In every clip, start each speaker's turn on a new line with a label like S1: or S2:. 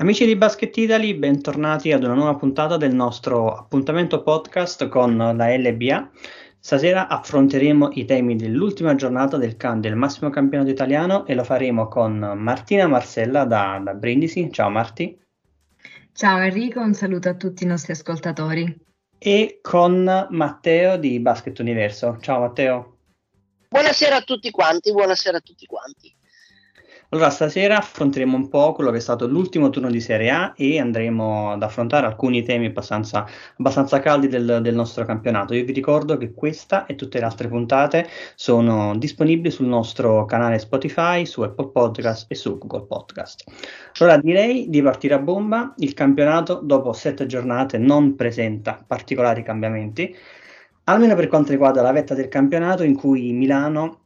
S1: Amici di Basket Italy, bentornati ad una nuova puntata del nostro appuntamento podcast con la LBA. Stasera affronteremo i temi dell'ultima giornata del, can- del massimo campionato italiano e lo faremo con Martina Marcella da, da Brindisi. Ciao Marti.
S2: Ciao Enrico, un saluto a tutti i nostri ascoltatori.
S1: E con Matteo di Basket Universo. Ciao Matteo.
S3: Buonasera a tutti quanti, buonasera a tutti quanti.
S1: Allora, stasera affronteremo un po' quello che è stato l'ultimo turno di Serie A e andremo ad affrontare alcuni temi abbastanza, abbastanza caldi del, del, nostro campionato. Io vi ricordo che questa e tutte le altre puntate sono disponibili sul nostro canale Spotify, su Apple Podcast e su Google Podcast. Allora, direi di partire a bomba. Il campionato, dopo sette giornate, non presenta particolari cambiamenti, almeno per quanto riguarda la vetta del campionato, in cui Milano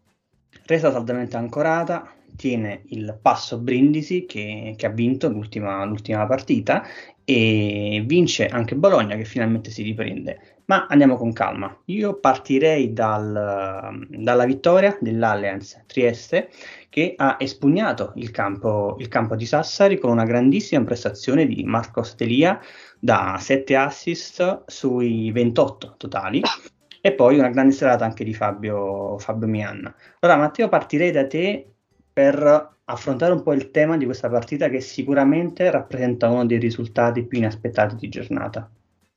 S1: resta saldamente ancorata, tiene il passo Brindisi che, che ha vinto l'ultima, l'ultima, partita e vince anche Bologna che finalmente si riprende. Ma andiamo con calma. Io partirei dal, dalla vittoria dell'Allianz Trieste che ha espugnato il campo, il campo, di Sassari con una grandissima prestazione di Marco Stelia da 7 assist sui 28 totali e poi una grande serata anche di Fabio, Fabio Mianna. Allora Matteo partirei da te per affrontare un po' il tema di questa partita che sicuramente rappresenta uno dei risultati più inaspettati di giornata.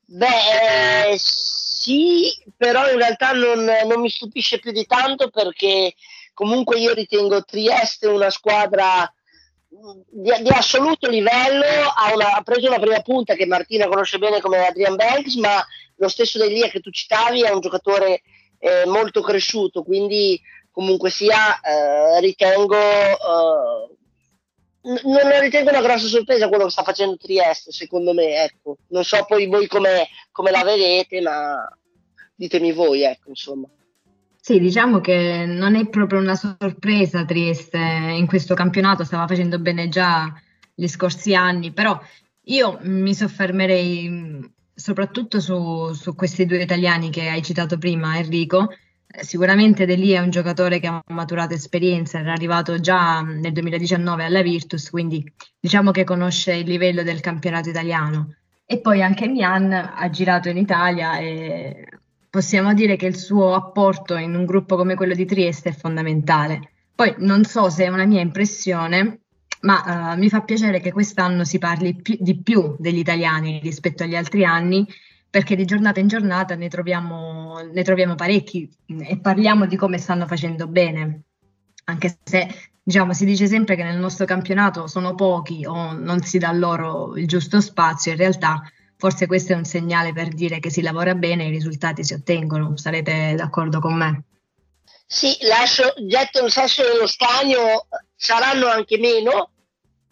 S3: Beh, sì, però in realtà non, non mi stupisce più di tanto perché comunque io ritengo Trieste una squadra di, di, assoluto livello, ha, una, ha, preso una prima punta che Martina conosce bene come Adrian Banks, ma lo stesso Delia che tu citavi è un giocatore eh, molto cresciuto, quindi comunque sia, eh, ritengo, eh, non ritengo una grossa sorpresa quello che sta facendo Trieste, secondo me, ecco. Non so poi voi come, come la vedete, ma ditemi voi, ecco, insomma.
S2: Sì, diciamo che non è proprio una sorpresa Trieste in questo campionato, stava facendo bene già gli scorsi anni, però io mi soffermerei soprattutto su, su questi due italiani che hai citato prima, Enrico, sicuramente De Lì è un giocatore che ha maturato esperienza, era arrivato già nel 2019 alla Virtus, quindi diciamo che conosce il livello del campionato italiano. E poi anche Mian ha girato in Italia e possiamo dire che il suo apporto in un gruppo come quello di Trieste è fondamentale. Poi non so se è una mia impressione, ma uh, mi fa piacere che quest'anno si parli più, di più degli italiani rispetto agli altri anni perché di giornata in giornata ne troviamo, ne troviamo parecchi e parliamo di come stanno facendo bene, anche se diciamo, si dice sempre che nel nostro campionato sono pochi o non si dà loro il giusto spazio, in realtà forse questo è un segnale per dire che si lavora bene e i risultati si ottengono, sarete d'accordo con me?
S3: Sì, lascio, getto il sasso dello stagno, saranno anche meno,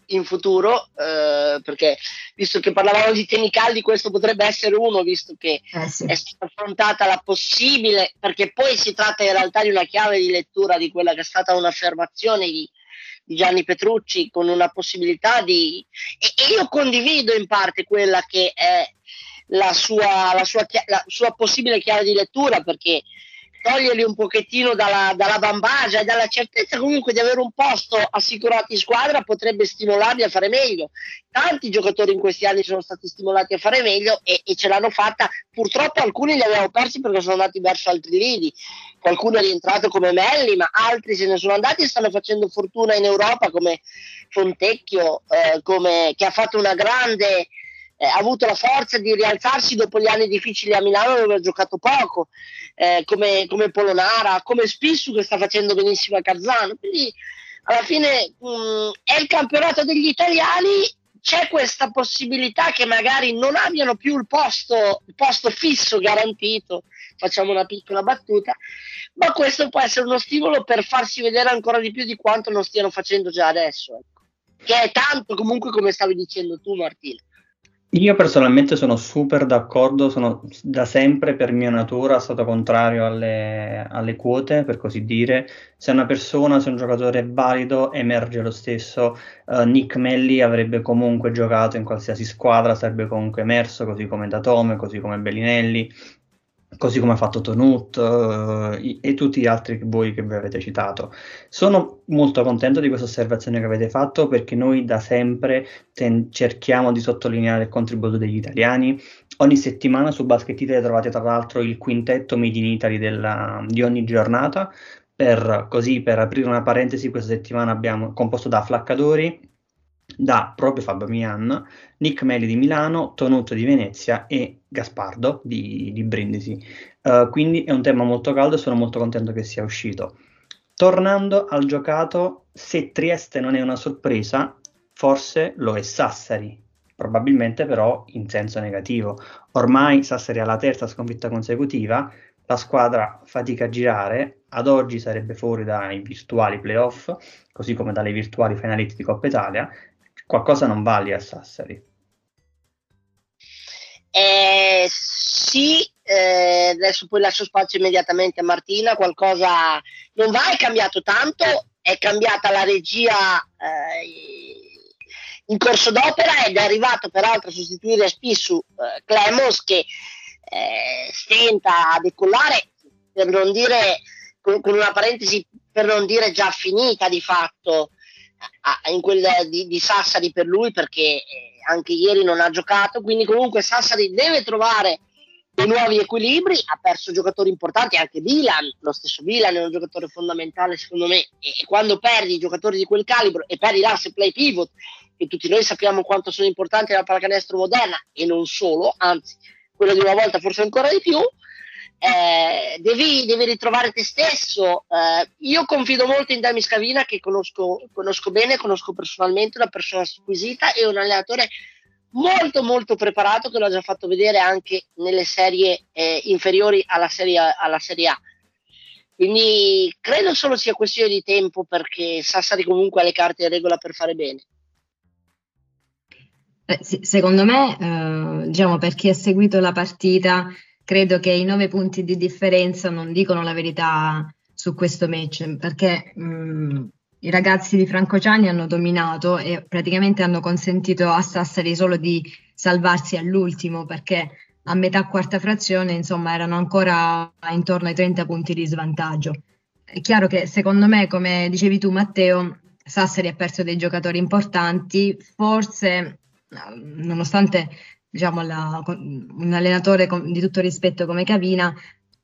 S3: in futuro, eh, perché visto che parlavamo di temi caldi, questo potrebbe essere uno, visto che eh sì. è stata affrontata la possibile, perché poi si tratta in realtà di una chiave di lettura di quella che è stata un'affermazione di, di Gianni Petrucci con una possibilità di... E, io condivido in parte quella che è la sua, la sua, la sua possibile chiave di lettura, perché toglierli un pochettino dalla, dalla bambagia e dalla certezza comunque di avere un posto assicurato in squadra potrebbe stimolarli a fare meglio. Tanti giocatori in questi anni sono stati stimolati a fare meglio e, e ce l'hanno fatta. Purtroppo alcuni li abbiamo persi perché sono andati verso altri lidi. Qualcuno è rientrato come Melli, ma altri se ne sono andati e stanno facendo fortuna in Europa come Fontecchio, eh, come, che ha fatto una grande eh, ha avuto la forza di rialzarsi dopo gli anni difficili a Milano dove ha giocato poco, eh, come, come, Polonara, come Spissu che sta facendo benissimo a Cazzano. Quindi alla fine mh, mm, è il campionato degli italiani, c'è questa possibilità che magari non abbiano più il posto, il posto fisso garantito, facciamo una piccola battuta, ma questo può essere uno stimolo per farsi vedere ancora di più di quanto non stiano facendo già adesso. Ecco. Che è tanto comunque come stavi dicendo tu Martina.
S1: Io personalmente sono super d'accordo, sono da sempre per mia natura stato contrario alle, alle, quote, per così dire. Se una persona, se un giocatore è valido, emerge lo stesso. Uh, Nick Melli avrebbe comunque giocato in qualsiasi squadra, sarebbe comunque emerso, così come Datome, così come Bellinelli. Così come ha fatto Tonut uh, e tutti gli altri voi che vi avete citato. Sono molto contento di questa osservazione che avete fatto perché noi da sempre ten- cerchiamo di sottolineare il contributo degli italiani. Ogni settimana su Basket Italy trovate tra l'altro il quintetto Made in Italy della, di ogni giornata. Per, così, per aprire una parentesi, questa settimana abbiamo composto da Flaccadori, da proprio Fabio Mian, Nick Meli di Milano, Tonutto di Venezia e Gaspardo di, di Brindisi. Uh, quindi è un tema molto caldo e sono molto contento che sia uscito. Tornando al giocato, se Trieste non è una sorpresa, forse lo è Sassari, probabilmente però in senso negativo. Ormai Sassari ha la terza sconfitta consecutiva, la squadra fatica a girare, ad oggi sarebbe fuori dai virtuali playoff, così come dalle virtuali finalisti di Coppa Italia, qualcosa non va lì a Sassari.
S3: Eh, sì, eh, adesso poi lascio spazio immediatamente a Martina, qualcosa non va, è cambiato tanto, è cambiata la regia eh, in corso d'opera ed è arrivato peraltro a sostituire Spissu eh, Clemos che eh, stenta a decollare, per non dire, con, con una parentesi, per non dire già finita di fatto in quella di, di, Sassari per lui perché eh, anche ieri non ha giocato, quindi comunque Sassari deve trovare dei nuovi equilibri, ha perso giocatori importanti, anche Milan, lo stesso Milan è un giocatore fondamentale secondo me. E, quando perdi giocatori di quel calibro e perdi l'asse play pivot, che tutti noi sappiamo quanto sono importanti nella pallacanestro moderna e non solo, anzi quello di una volta forse ancora di più, eh, devi, devi, ritrovare te stesso. Eh, io confido molto in Dami Scavina, che conosco, conosco, bene, conosco personalmente, una persona squisita e un allenatore molto molto preparato che l'ha già fatto vedere anche nelle serie eh, inferiori alla serie, alla serie A. Quindi credo solo sia questione di tempo perché Sassari comunque ha le carte in regola per fare bene.
S2: Eh, sì, secondo me, eh, diciamo, per chi ha seguito la partita, credo che i nove punti di differenza non dicono la verità su questo match, perché mh, mm, i ragazzi di Franco Ciani hanno dominato e praticamente hanno consentito a Sassari solo di salvarsi all'ultimo, perché a metà quarta frazione, insomma, erano ancora intorno ai 30 punti di svantaggio. È chiaro che secondo me, come dicevi tu Matteo, Sassari ha perso dei giocatori importanti, forse nonostante diciamo, la, un allenatore di tutto rispetto come Cavina,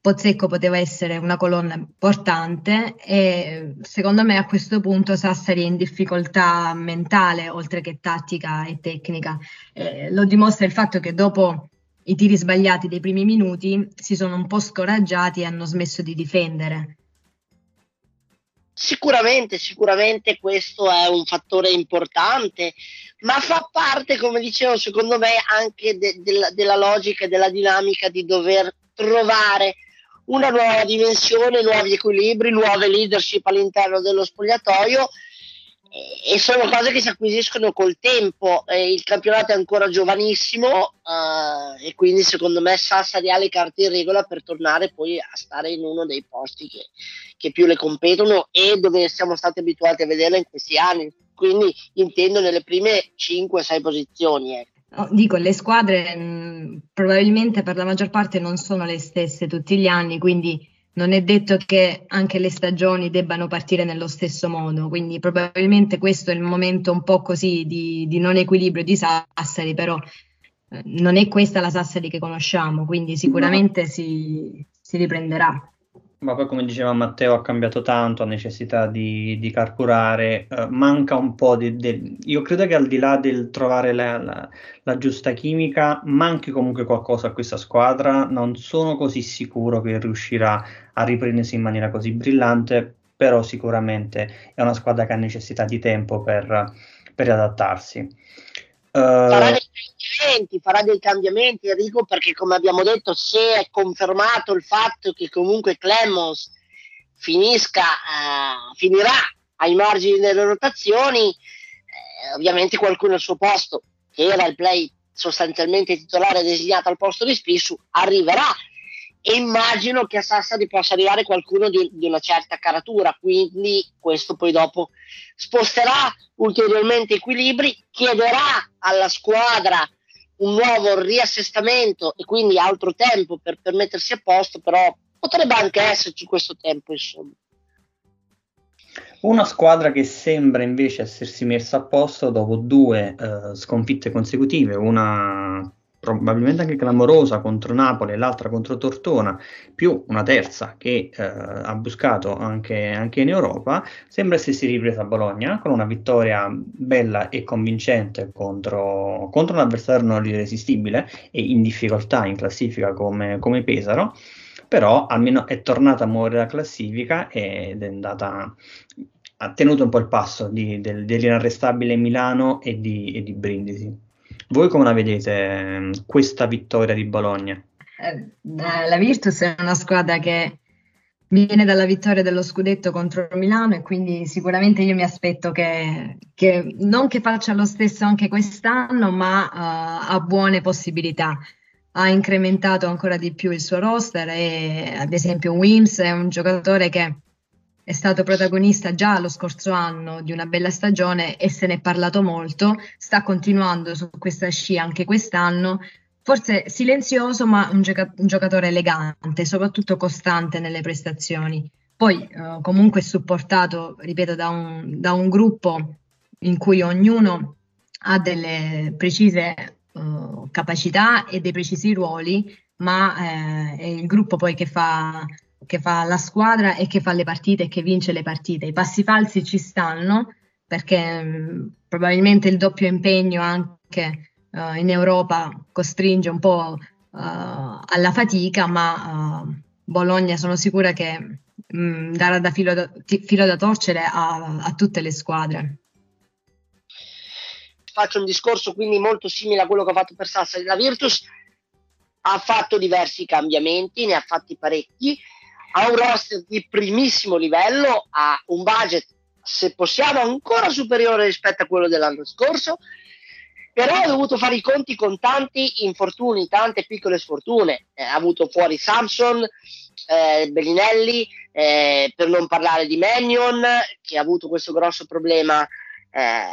S2: Pozzecco poteva essere una colonna importante e secondo me a questo punto Sassari è in difficoltà mentale oltre che tattica e tecnica. Eh, lo dimostra il fatto che dopo i tiri sbagliati dei primi minuti si sono un po' scoraggiati e hanno smesso di difendere.
S3: Sicuramente, sicuramente questo è un fattore importante, ma fa parte, come dicevo, secondo me anche de- de- della logica e della dinamica di dover trovare una nuova dimensione, nuovi equilibri, nuove leadership all'interno dello spogliatoio e sono cose che si acquisiscono col tempo. il campionato è ancora giovanissimo uh, e quindi secondo me Sassari ha carte in regola per tornare poi a stare in uno dei posti che, che più le competono e dove siamo stati abituati a vederla in questi anni. Quindi intendo nelle prime 5-6 posizioni. Ecco.
S2: Dico, le squadre mh, probabilmente per la maggior parte non sono le stesse tutti gli anni, quindi non è detto che anche le stagioni debbano partire nello stesso modo, quindi probabilmente questo è il momento un po' così di, di non equilibrio di Sassari, però eh, non è questa la Sassari che conosciamo, quindi sicuramente si, si riprenderà.
S1: Ma poi, come diceva Matteo, ha cambiato tanto, ha necessità di, di carburare, uh, manca un po' di, di, Io credo che al di là del trovare la, la, la, giusta chimica, manchi comunque qualcosa a questa squadra. Non sono così sicuro che riuscirà a riprendersi in maniera così brillante, però sicuramente è una squadra che ha necessità di tempo per, per adattarsi.
S3: Uh, cambiamenti, farà dei cambiamenti Enrico perché come abbiamo detto se è confermato il fatto che comunque Clemos finisca, uh, finirà ai margini delle rotazioni, eh, ovviamente qualcuno al suo posto, che era il play sostanzialmente titolare designato al posto di Spissu, arriverà. E immagino che a Sassari possa arrivare qualcuno di, di, una certa caratura, quindi questo poi dopo sposterà ulteriormente equilibri, chiederà alla squadra un nuovo riassestamento e quindi altro tempo per, per mettersi a posto, però potrebbe anche esserci questo tempo, insomma.
S1: Una squadra che sembra invece essersi messa a posto dopo due uh, sconfitte consecutive, una probabilmente anche clamorosa contro Napoli e l'altra contro Tortona, più una terza che eh, ha buscato anche, anche, in Europa, sembra essersi ripresa a Bologna con una vittoria bella e convincente contro, contro un avversario non irresistibile e in difficoltà in classifica come, come Pesaro però almeno è tornata a muovere la classifica ed è andata ha tenuto un po' il passo di, del, dell'inarrestabile Milano e di, e di Brindisi. Voi come la vedete ehm, questa vittoria di Bologna?
S2: Eh, la Virtus è una squadra che viene dalla vittoria dello scudetto contro Milano e quindi sicuramente io mi aspetto che, che non che faccia lo stesso anche quest'anno, ma uh, ha buone possibilità. Ha incrementato ancora di più il suo roster e ad esempio Wims è un giocatore che è stato protagonista già lo scorso anno di una bella stagione e se ne è parlato molto, sta continuando su questa scia anche quest'anno, forse silenzioso ma un, gioca- un giocatore elegante, soprattutto costante nelle prestazioni. Poi eh, comunque supportato, ripeto, da un, da un, gruppo in cui ognuno ha delle precise uh, capacità e dei precisi ruoli, ma eh, è il gruppo poi che fa che fa la squadra e che fa le partite e che vince le partite. I passi falsi ci stanno perché mh, mm, probabilmente il doppio impegno anche uh, in Europa costringe un po' uh, alla fatica, ma uh, Bologna sono sicura che mh, mm, darà da filo, da filo da torcere a, a tutte le squadre
S3: faccio un discorso quindi molto simile a quello che ho fatto per Sassari. La Virtus ha fatto diversi cambiamenti, ne ha fatti parecchi ha un roster di primissimo livello, ha un budget, se possiamo, ancora superiore rispetto a quello dell'anno scorso, però ha dovuto fare i conti con tanti infortuni, tante piccole sfortune. Eh, ha avuto fuori Samson, eh, Bellinelli, eh, per non parlare di Mannion, che ha avuto questo grosso problema eh,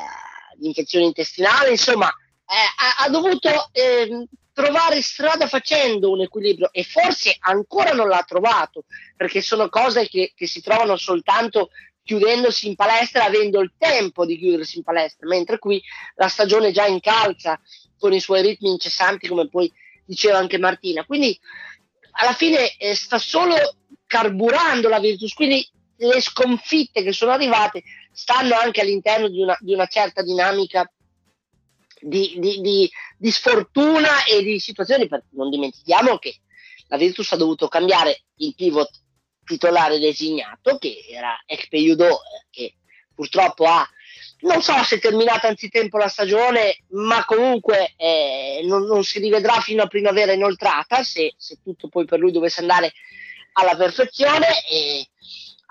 S3: di infezione intestinale, insomma, eh, ha, ha, dovuto ehm, trovare strada facendo un equilibrio e forse ancora non l'ha trovato perché sono cose che, che si trovano soltanto chiudendosi in palestra avendo il tempo di chiudersi in palestra mentre qui la stagione già incalza con i suoi ritmi incessanti come poi diceva anche Martina. Quindi alla fine eh, sta solo carburando la Virtus quindi le sconfitte che sono arrivate stanno anche all'interno di una, di una certa dinamica di, di, di, di sfortuna e di situazioni, perché non dimentichiamo che la Virtus ha dovuto cambiare il pivot titolare designato, che era Ekpe Judo, eh, che purtroppo ha, non so se è terminata anzitempo la stagione, ma comunque eh, non, non, si rivedrà fino a primavera inoltrata, se, se, tutto poi per lui dovesse andare alla perfezione, e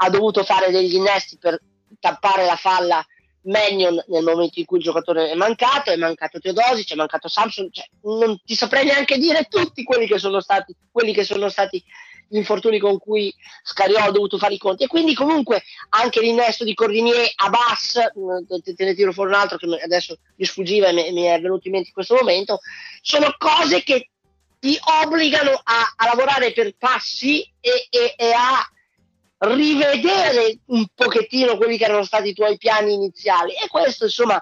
S3: ha dovuto fare degli innesti per tappare la falla Mannion nel momento in cui il giocatore è mancato, è mancato Teodosic, è mancato Samson, cioè, non ti saprei neanche dire tutti quelli che sono stati, che sono stati gli infortuni con cui Scariò ha dovuto fare i conti. E quindi comunque anche l'innesto di Cordinier a Bass, te, te ne tiro fuori un altro che adesso mi sfuggiva e mi, mi è venuto in mente in questo momento, sono cose che ti obbligano a, a lavorare per passi e, e, e a rivedere un pochettino quelli che erano stati i tuoi piani iniziali. E questo insomma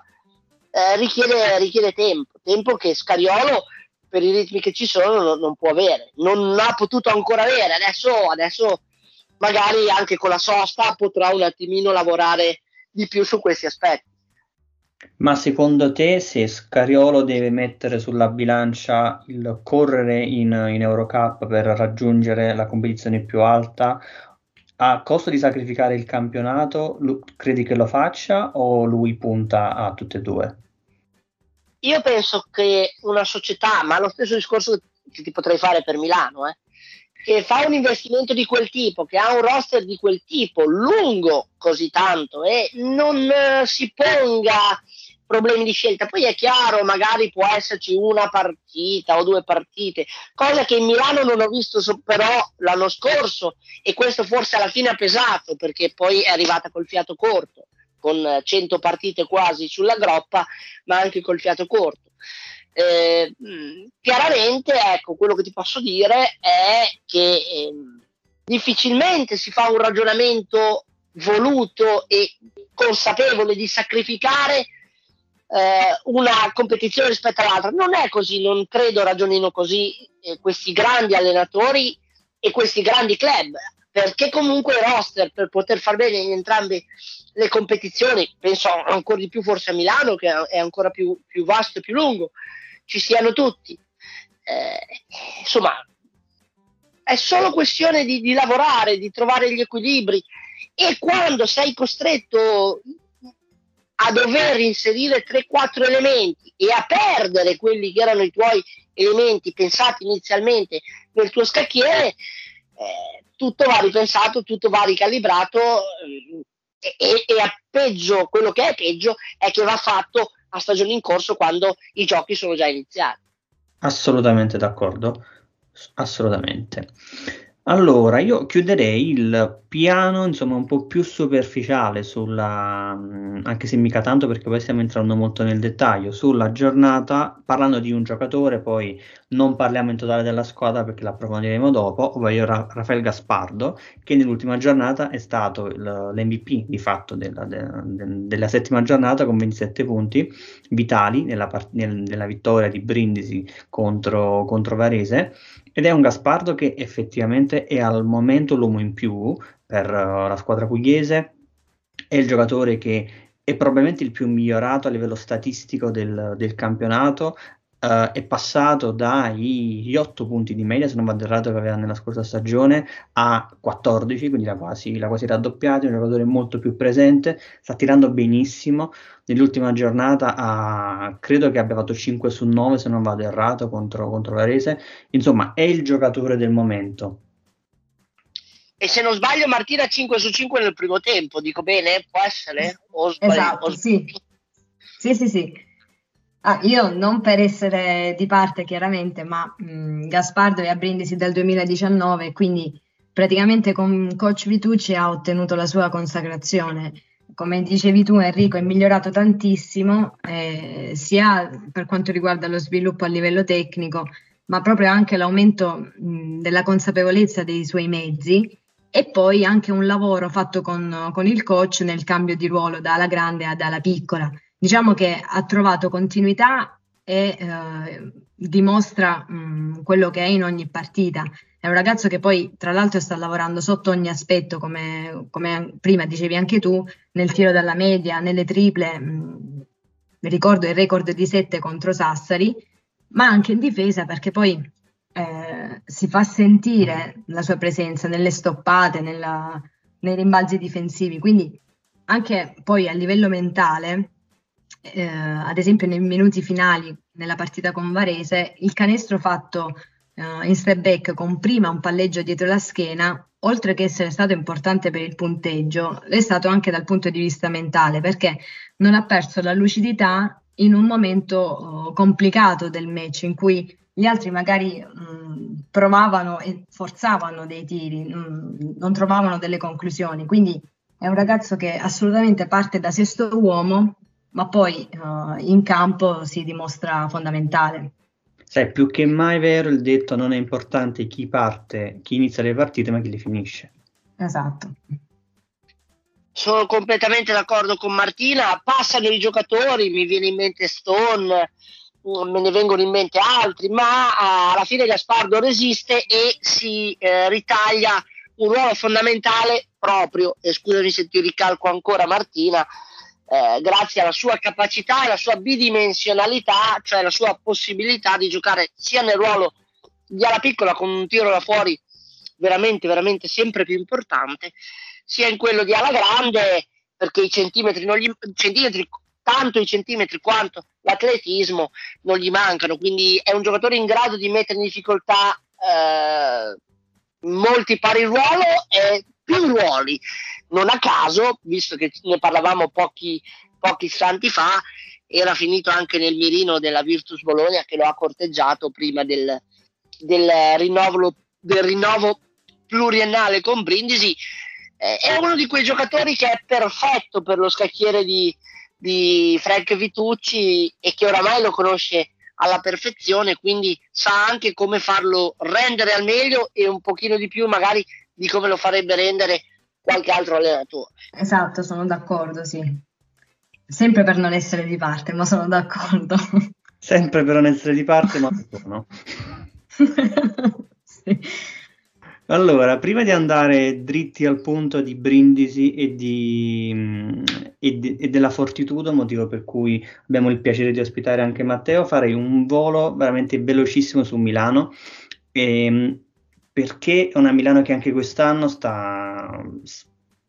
S3: eh, richiede, richiede, tempo, tempo che Scariolo per i ritmi che ci sono non, non può avere, non ha potuto ancora avere, adesso, adesso magari anche con la sosta potrà un attimino lavorare di più su questi aspetti.
S1: Ma secondo te se Scariolo deve mettere sulla bilancia il correre in, in Eurocup per raggiungere la competizione più alta a costo di sacrificare il campionato, lu- credi che lo faccia o lui punta a tutte e due?
S3: Io penso che una società, ma lo stesso discorso che ti potrei fare per Milano, eh, che fa un investimento di quel tipo, che ha un roster di quel tipo lungo così tanto e non eh, si ponga problemi di scelta. Poi è chiaro, magari può esserci una partita o due partite, cosa che in Milano non ho visto però l'anno scorso e questo forse alla fine ha pesato perché poi è arrivata col fiato corto, con 100 partite quasi sulla groppa, ma anche col fiato corto. Eh, chiaramente, ecco, quello che ti posso dire è che eh, difficilmente si fa un ragionamento voluto e consapevole di sacrificare eh, una competizione rispetto all'altra. Non è così, non credo ragionino così eh, questi grandi allenatori e questi grandi club, perché comunque il roster per poter far bene in entrambe le competizioni, penso ancora di più forse a Milano che è ancora più, più vasto e più lungo, ci siano tutti. Eh, insomma, è solo questione di, di lavorare, di trovare gli equilibri e quando sei costretto a dover inserire 3-4 elementi e a perdere quelli che erano i tuoi elementi pensati inizialmente nel tuo scacchiere, eh, tutto va ripensato, tutto va ricalibrato eh, e, e a peggio, quello che è peggio è che va fatto a stagione in corso quando i giochi sono già iniziati.
S1: Assolutamente d'accordo, assolutamente. Allora, io chiuderei il piano, insomma, un po' più superficiale sulla, mm, anche se mica tanto perché poi stiamo entrando molto nel dettaglio, sulla giornata, parlando di un giocatore, poi non parliamo in totale della squadra perché l'approfondiremo dopo, ovvero Ra- Rafael Gaspardo, che nell'ultima giornata è stato il, l'MVP di fatto della, de, de, della, settima giornata con 27 punti vitali nella, part- nel, nella vittoria di Brindisi contro, contro Varese ed è un Gaspardo che effettivamente è al momento l'uomo in più per uh, la squadra pugliese, è il giocatore che è probabilmente il più migliorato a livello statistico del, del campionato, Uh, è passato dai 8 punti di media, se non vado errato, che aveva nella scorsa stagione, a 14, quindi l'ha quasi, l'ha quasi raddoppiato, è un giocatore molto più presente, sta tirando benissimo, nell'ultima giornata ha, credo che abbia fatto 5 su 9, se non vado errato, contro, contro Varese, insomma è il giocatore del momento.
S3: E se non sbaglio Martina 5 su 5 nel primo tempo, dico bene? Può essere?
S2: O sbaglio, esatto, o... sì. Sì, sì, sì. Ah, io non per essere di parte chiaramente, ma mh, Gaspardo è a Brindisi dal 2019, quindi praticamente con coach Vitucci ha ottenuto la sua consacrazione. Come dicevi tu Enrico, è migliorato tantissimo, eh, sia per quanto riguarda lo sviluppo a livello tecnico, ma proprio anche l'aumento mh, della consapevolezza dei suoi mezzi e poi anche un lavoro fatto con, con il coach nel cambio di ruolo dalla grande ad alla piccola diciamo che ha trovato continuità e eh, dimostra mh, mm, quello che è in ogni partita. È un ragazzo che poi, tra l'altro, sta lavorando sotto ogni aspetto, come, come prima dicevi anche tu, nel tiro dalla media, nelle triple. Mh, mm, ricordo il record di 7 contro Sassari, ma anche in difesa perché poi eh, si fa sentire la sua presenza nelle stoppate, nella, nei rimbalzi difensivi. Quindi anche poi a livello mentale eh, ad esempio nei minuti finali nella partita con Varese, il canestro fatto eh, in step back con prima un palleggio dietro la schiena, oltre che essere stato importante per il punteggio, è stato anche dal punto di vista mentale, perché non ha perso la lucidità in un momento oh, complicato del match in cui gli altri magari mh, provavano e forzavano dei tiri, mh, non trovavano delle conclusioni. Quindi è un ragazzo che assolutamente parte da sesto uomo ma poi uh, in campo si dimostra fondamentale.
S1: Sai, più che mai vero il detto non è importante chi parte, chi inizia le partite, ma chi le finisce.
S2: Esatto.
S3: Sono completamente d'accordo con Martina, passano i giocatori, mi viene in mente Stone, mm, me ne vengono in mente altri, ma uh, alla fine Gaspardo resiste e si eh, ritaglia un ruolo fondamentale proprio, e scusami se ti ricalco ancora Martina, eh, grazie alla sua capacità e alla sua bidimensionalità, cioè la sua possibilità di giocare sia nel ruolo di ala piccola con un tiro da fuori veramente, veramente sempre più importante, sia in quello di ala grande perché i centimetri, non gli, centimetri tanto i centimetri quanto l'atletismo non gli mancano, quindi è un giocatore in grado di mettere in difficoltà eh, molti pari ruolo e più ruoli non a caso, visto che ne parlavamo pochi, pochi istanti fa, era finito anche nel mirino della Virtus Bologna che lo ha corteggiato prima del, del, rinnovo, del rinnovo pluriennale con Brindisi. Eh, è uno di quei giocatori che è perfetto per lo scacchiere di, di Frank Vitucci e che oramai lo conosce alla perfezione, quindi sa anche come farlo rendere al meglio e un pochino di più magari di come lo farebbe rendere qualche altro allenatore.
S2: Esatto, sono d'accordo, sì. Sempre per non essere di parte, ma sono d'accordo.
S1: Sempre per non essere di parte, ma no. sì. Allora, prima di andare dritti al punto di Brindisi e, di, mm, e, di, e, della Fortitudo, motivo per cui abbiamo il piacere di ospitare anche Matteo, farei un volo veramente velocissimo su Milano, ehm, perché è una Milano che anche quest'anno sta,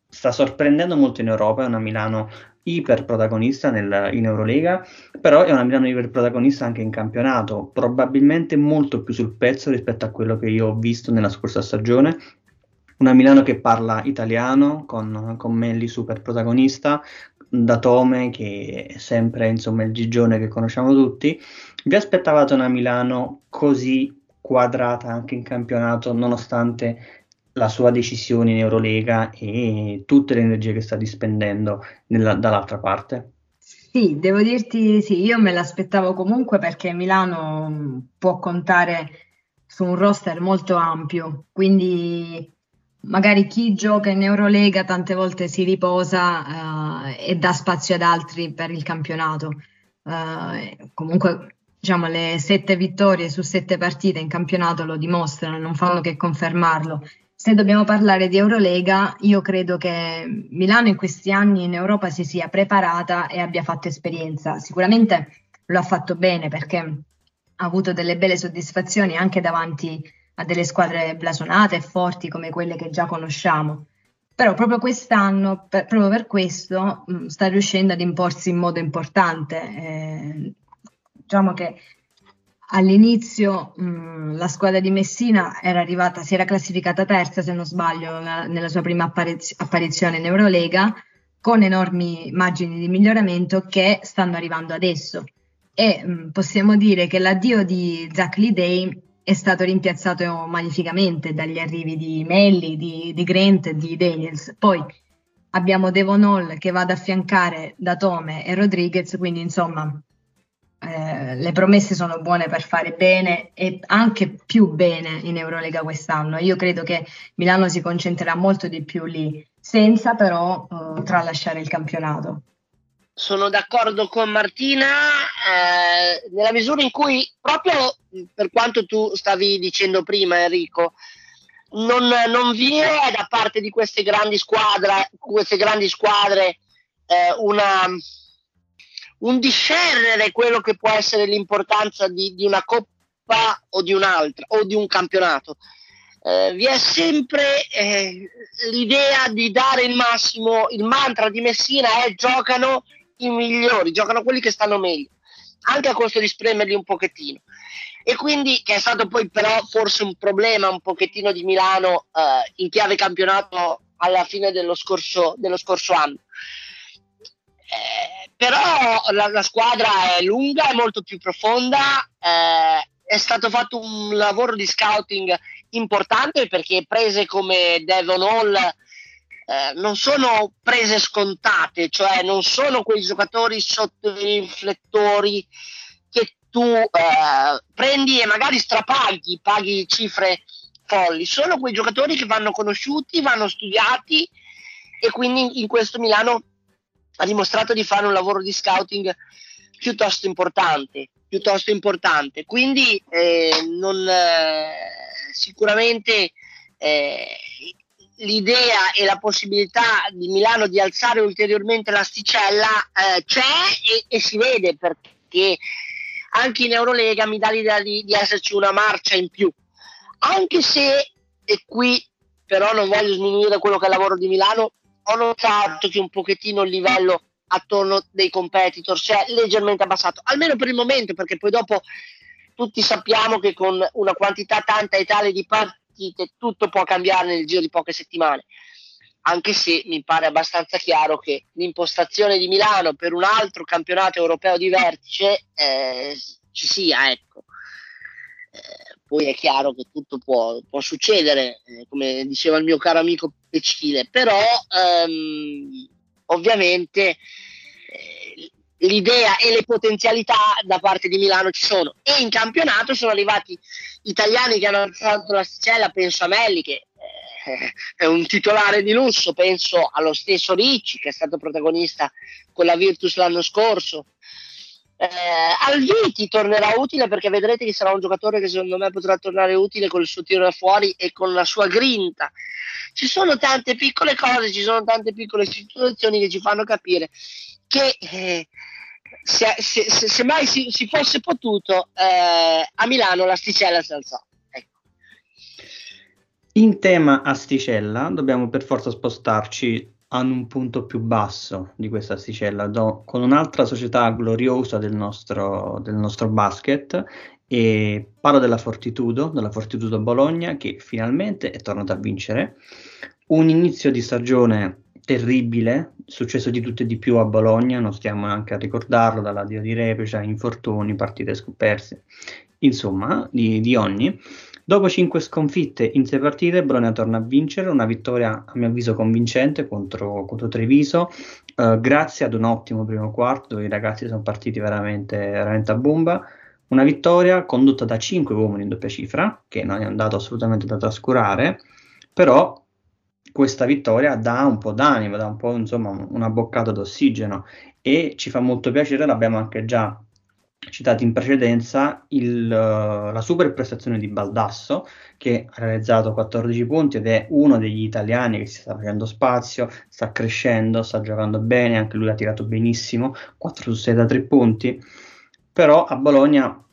S1: sta sorprendendo molto in Europa, è una Milano iper protagonista nel, in Eurolega, però è una Milano iper protagonista anche in campionato, probabilmente molto più sul pezzo rispetto a quello che io ho visto nella scorsa stagione. Una Milano che parla italiano, con, con Melli super protagonista, da Tome che è sempre insomma il gigione che conosciamo tutti. Vi aspettavate una Milano così quadrata anche in campionato, nonostante la sua decisione in Eurolega e tutte le energie che sta dispendendo nella, dall'altra parte?
S2: Sì, devo dirti sì, io me l'aspettavo comunque perché Milano può contare su un roster molto ampio, quindi magari chi gioca in Eurolega tante volte si riposa uh, e dà spazio ad altri per il campionato. Uh, comunque diciamo, le sette vittorie su sette partite in campionato lo dimostrano, non fanno che confermarlo se dobbiamo parlare di Eurolega, io credo che Milano in questi anni in Europa si sia preparata e abbia fatto esperienza. Sicuramente lo ha fatto bene perché ha avuto delle belle soddisfazioni anche davanti a delle squadre blasonate e forti come quelle che già conosciamo. Però proprio quest'anno, per, proprio per questo, mh, sta riuscendo ad imporsi in modo importante. Eh, diciamo che All'inizio mh, la squadra di Messina era arrivata, si era classificata terza, se non sbaglio, la, nella sua prima appariz- apparizione in Eurolega, con enormi margini di miglioramento che stanno arrivando adesso. E mh, possiamo dire che l'addio di Zach Lidey è stato rimpiazzato magnificamente dagli arrivi di Melli, di, di Grant e di Daniels. Poi abbiamo Devon Hall che va ad affiancare Datome e Rodriguez, quindi insomma eh, le promesse sono buone per fare bene e anche più bene in Eurolega quest'anno. Io credo che Milano si concentrerà molto di più lì, senza però eh, tralasciare il campionato.
S3: Sono d'accordo con Martina eh, nella misura in cui, proprio per quanto tu stavi dicendo prima, Enrico, non, non vi è da parte di queste grandi squadre, queste grandi squadre eh, una un discernere quello che può essere l'importanza di, di una coppa o di un'altra o di un campionato. Eh, vi è sempre eh, l'idea di dare il massimo, il mantra di Messina è giocano i migliori, giocano quelli che stanno meglio, anche a costo di spremerli un pochettino. E quindi, che è stato poi però forse un problema un pochettino di Milano eh, in chiave campionato alla fine dello scorso, dello scorso anno. Eh, però la, la, squadra è lunga, è molto più profonda, eh, è stato fatto un lavoro di scouting importante perché prese come Devon Hall eh, non sono prese scontate, cioè non sono quei giocatori sotto i riflettori che tu eh, prendi e magari strapaghi, paghi cifre folli, sono quei giocatori che vanno conosciuti, vanno studiati e quindi in questo Milano ha dimostrato di fare un lavoro di scouting piuttosto importante, piuttosto importante. Quindi eh, non, eh, sicuramente eh, l'idea e la possibilità di Milano di alzare ulteriormente l'asticella eh, c'è e, e, si vede perché anche in Eurolega mi dà l'idea di, di esserci una marcia in più. Anche se, e qui però non voglio sminuire quello che è il lavoro di Milano, ho notato che un pochettino il livello attorno dei competitor si è leggermente abbassato, almeno per il momento, perché poi dopo tutti sappiamo che con una quantità tanta e tale di partite tutto può cambiare nel giro di poche settimane. Anche se mi pare abbastanza chiaro che l'impostazione di Milano per un altro campionato europeo di vertice eh, ci sia, ecco. Eh, poi è chiaro che tutto può, può succedere, eh, come diceva il mio caro amico Pecile, però ehm, ovviamente eh, l'idea e le potenzialità da parte di Milano ci sono. E in campionato sono arrivati italiani che hanno alzato l'asticella, penso a Melli che eh, è un titolare di lusso, penso allo stesso Ricci che è stato protagonista con la Virtus l'anno scorso. Eh, Alviti tornerà utile perché vedrete che sarà un giocatore che secondo me potrà tornare utile con il suo tiro da fuori e con la sua grinta. Ci sono tante piccole cose, ci sono tante piccole situazioni che ci fanno capire che eh, se, se, se, se, mai si, si fosse potuto eh, a Milano l'asticella si alzò. Ecco.
S1: In tema asticella dobbiamo per forza spostarci a un punto più basso di questa asticella, do, con un'altra società gloriosa del nostro, del nostro basket e parlo della Fortitudo, della Fortitudo Bologna che finalmente è tornata a vincere. Un inizio di stagione terribile, successo di tutto e di più a Bologna, non stiamo neanche a ricordarlo, dall'addio di Repecia, infortuni, partite scomperse, insomma, di, di ogni. Dopo cinque sconfitte in sei partite, Bologna torna a vincere, una vittoria a mio avviso convincente contro, contro Treviso, eh, grazie ad un ottimo primo quarto dove i ragazzi sono partiti veramente, veramente a bomba. Una vittoria condotta da cinque uomini in doppia cifra, che non è andato assolutamente da trascurare, però questa vittoria dà un po' d'animo, dà un po' insomma una boccata d'ossigeno e ci fa molto piacere, l'abbiamo anche già citato in precedenza, il, uh, la super prestazione di Baldasso che ha realizzato 14 punti ed è uno degli italiani che si sta facendo spazio, sta crescendo, sta giocando bene, anche lui ha tirato benissimo, 4 su 6 da 3 punti, però a Bologna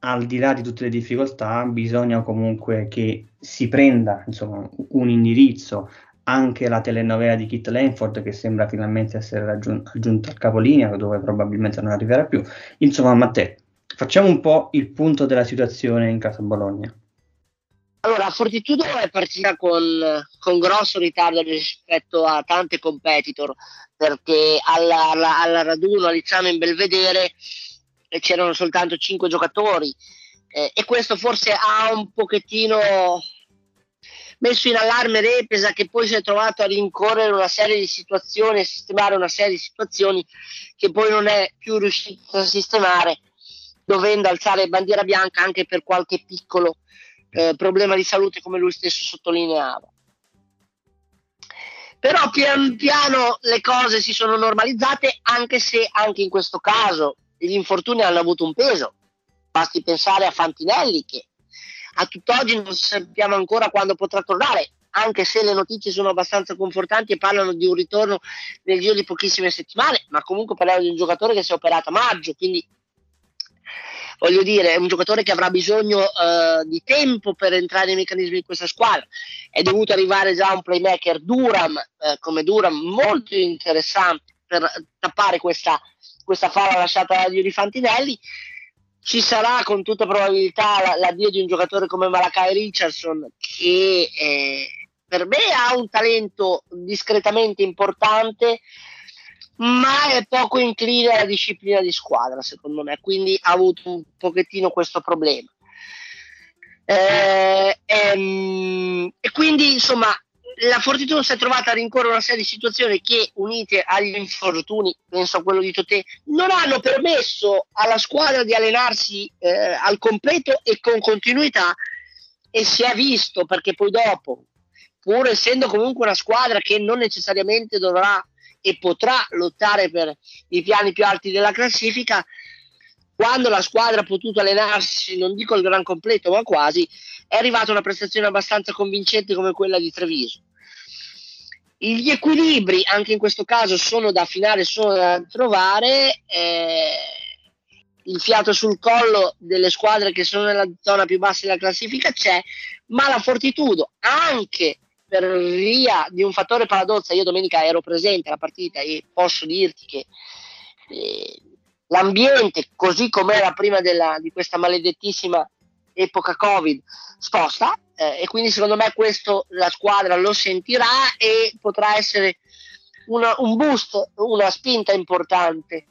S1: al di là di tutte le difficoltà, bisogna comunque che si prenda insomma, un indirizzo. Anche la telenovela di Kit Lanford, che sembra finalmente essere raggiun- aggiunta al capolinea, dove probabilmente non arriverà più. Insomma, Matteo, facciamo un po' il punto della situazione in casa Bologna.
S3: Allora, Fortitudo è partita con, con, grosso ritardo rispetto a tante competitor, perché alla, alla, alla raduno a Lizzano in Belvedere c'erano soltanto cinque giocatori eh, e questo forse ha un pochettino messo in allarme Repesa che poi si è trovato a rincorrere una serie di situazioni a sistemare una serie di situazioni che poi non è più riuscito a sistemare dovendo alzare bandiera bianca anche per qualche piccolo eh, problema di salute come lui stesso sottolineava però pian piano le cose si sono normalizzate anche se anche in questo caso gli infortuni hanno avuto un peso. Basti pensare a Fantinelli che a tutt'oggi non sappiamo ancora quando potrà tornare, anche se le notizie sono abbastanza confortanti e parlano di un ritorno nel giro di pochissime settimane, ma comunque parliamo di un giocatore che si è operato a maggio, quindi voglio dire, è un giocatore che avrà bisogno uh, di tempo per entrare nei meccanismi di questa squadra. È dovuto arrivare già un playmaker Duram, uh, come Duram, molto interessante per tappare questa questa falla lasciata da Yuri Fantinelli. Ci sarà con tutta probabilità l'addio di un giocatore come Malakai Richardson che eh, per me ha un talento discretamente importante, ma è poco incline alla disciplina di squadra, secondo me, quindi ha avuto un pochettino questo problema. Eh, ehm, e quindi insomma la Fortitudo si è trovata a rincorrere una serie di situazioni che, unite agli infortuni, penso a quello di Totè, non hanno permesso alla squadra di allenarsi eh, al completo e con continuità e si è visto perché poi dopo, pur essendo comunque una squadra che non necessariamente dovrà e potrà lottare per i piani più alti della classifica, quando la squadra ha potuto allenarsi, non dico al gran completo, ma quasi, è arrivata una prestazione abbastanza convincente come quella di Treviso. Gli equilibri, anche in questo caso, sono da affinare, sono da trovare. Eh, il fiato sul collo delle squadre che sono nella zona più bassa della classifica c'è, ma la fortitudo, anche per via di un fattore paradozza, io domenica ero presente alla partita e posso dirti che eh, l'ambiente, così com'era prima della, di questa maledettissima epoca Covid, sposta eh, e quindi secondo me questo la squadra lo sentirà e potrà essere una, un boost, una spinta importante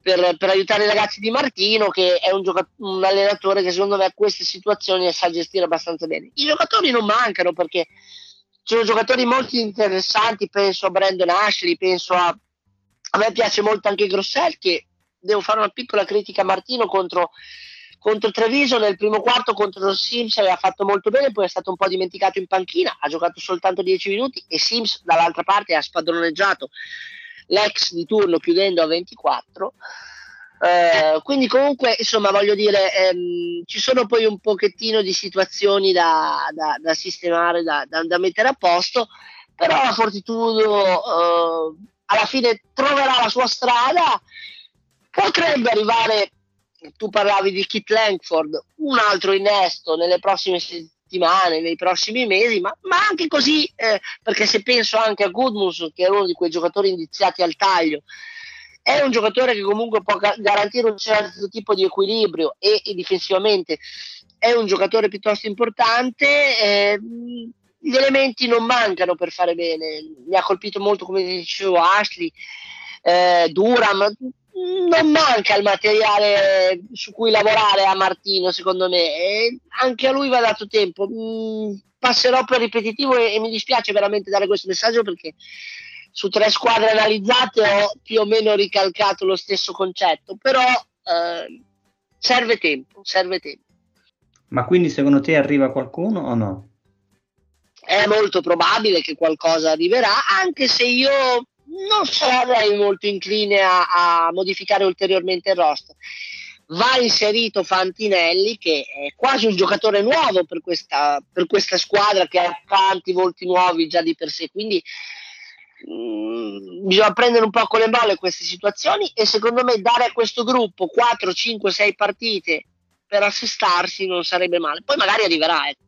S3: per, per, aiutare i ragazzi di Martino che è un, giocat- un allenatore che secondo me queste situazioni sa gestire abbastanza bene. I giocatori non mancano perché ci sono giocatori molto interessanti, penso a Brandon Ashley, penso a a me piace molto anche Grossel che devo fare una piccola critica a Martino contro, contro Treviso. Nel primo quarto contro Sims aveva fatto molto bene poi è stato un po' dimenticato in panchina ha giocato soltanto 10 minuti e Sims dall'altra parte ha spadroneggiato l'ex di turno chiudendo a 24 eh, quindi comunque insomma voglio dire ehm, ci sono poi un pochettino di situazioni da, da, da sistemare da, da, mettere a posto però la Fortitudo eh, alla fine troverà la sua strada potrebbe arrivare tu parlavi di Kit Langford un altro innesto nelle prossime settimane nei prossimi mesi ma, ma anche così eh, perché se penso anche a Goodmus che è uno di quei giocatori indiziati al taglio è un giocatore che comunque può garantire un certo tipo di equilibrio e, e difensivamente è un giocatore piuttosto importante. Eh, gli elementi non mancano per fare bene. Mi ha colpito molto, come dicevo, Ashley, eh, Duram. Non manca il materiale su cui lavorare a Martino, secondo me. E anche a lui va dato tempo. Mm, passerò per ripetitivo e, e mi dispiace veramente dare questo messaggio perché su tre squadre analizzate ho più o meno ricalcato lo stesso concetto, però eh, serve tempo, serve tempo.
S1: Ma quindi secondo te arriva qualcuno o no?
S3: È molto probabile che qualcosa arriverà, anche se io non sarei molto incline a, a modificare ulteriormente il roster. Va inserito Fantinelli, che è quasi un giocatore nuovo per questa, per questa squadra che ha tanti volti nuovi già di per sé, quindi Mm, bisogna prendere un po' con le balle queste situazioni e secondo me dare a questo gruppo 4, 5, 6 partite per assestarsi non sarebbe male. Poi magari arriverà, ecco.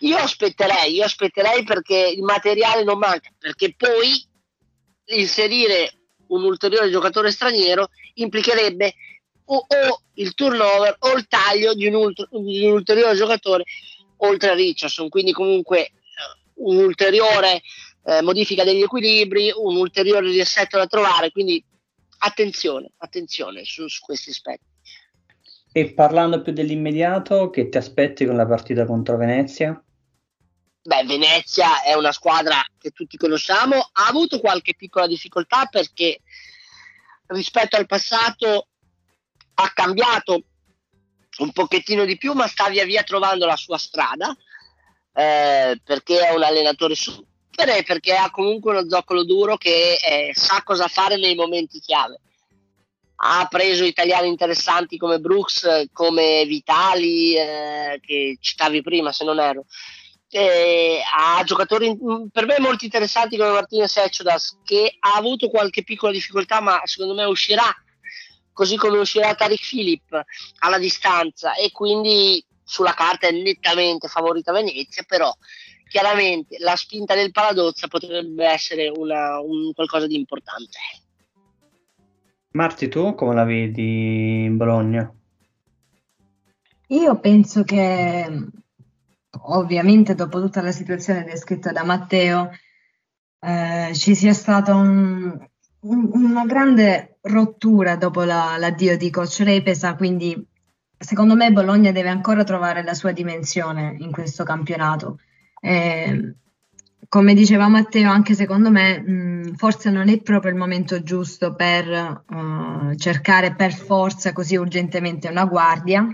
S3: Io aspetterei, io aspetterei perché il materiale non manca, perché poi inserire un ulteriore giocatore straniero implicherebbe o, o il turnover o il taglio di un, ultra, di un ulteriore giocatore oltre a Richardson, quindi comunque eh, un ulteriore eh, modifica degli equilibri, un ulteriore riassetto da trovare, quindi attenzione, attenzione su, su questi aspetti.
S1: E parlando più dell'immediato, che ti aspetti con la partita contro Venezia?
S3: Beh, Venezia è una squadra che tutti conosciamo, ha avuto qualche piccola difficoltà perché rispetto al passato ha cambiato un pochettino di più, ma sta via via trovando la sua strada eh, perché è un allenatore su, rompere perché ha comunque uno zoccolo duro che eh, sa cosa fare nei momenti chiave. Ha preso italiani interessanti come Brooks, come Vitali, eh, che citavi prima se non ero. Eh, ha giocatori per me molto interessanti come Martinez Echodas che ha avuto qualche piccola difficoltà ma secondo me uscirà così come uscirà Tariq Philip alla distanza e quindi sulla carta è nettamente favorita Venezia però chiaramente la spinta del Paladozza potrebbe essere una, un qualcosa di importante.
S1: Marti, tu come la vedi in Bologna?
S2: Io penso che ovviamente dopo tutta la situazione descritta da Matteo eh, ci sia stata un, un, una grande rottura dopo la, l'addio di Coach Repesa, quindi secondo me Bologna deve ancora trovare la sua dimensione in questo campionato. Eh, come diceva Matteo, anche secondo me mh, forse non è proprio il momento giusto per uh, cercare per forza così urgentemente una guardia.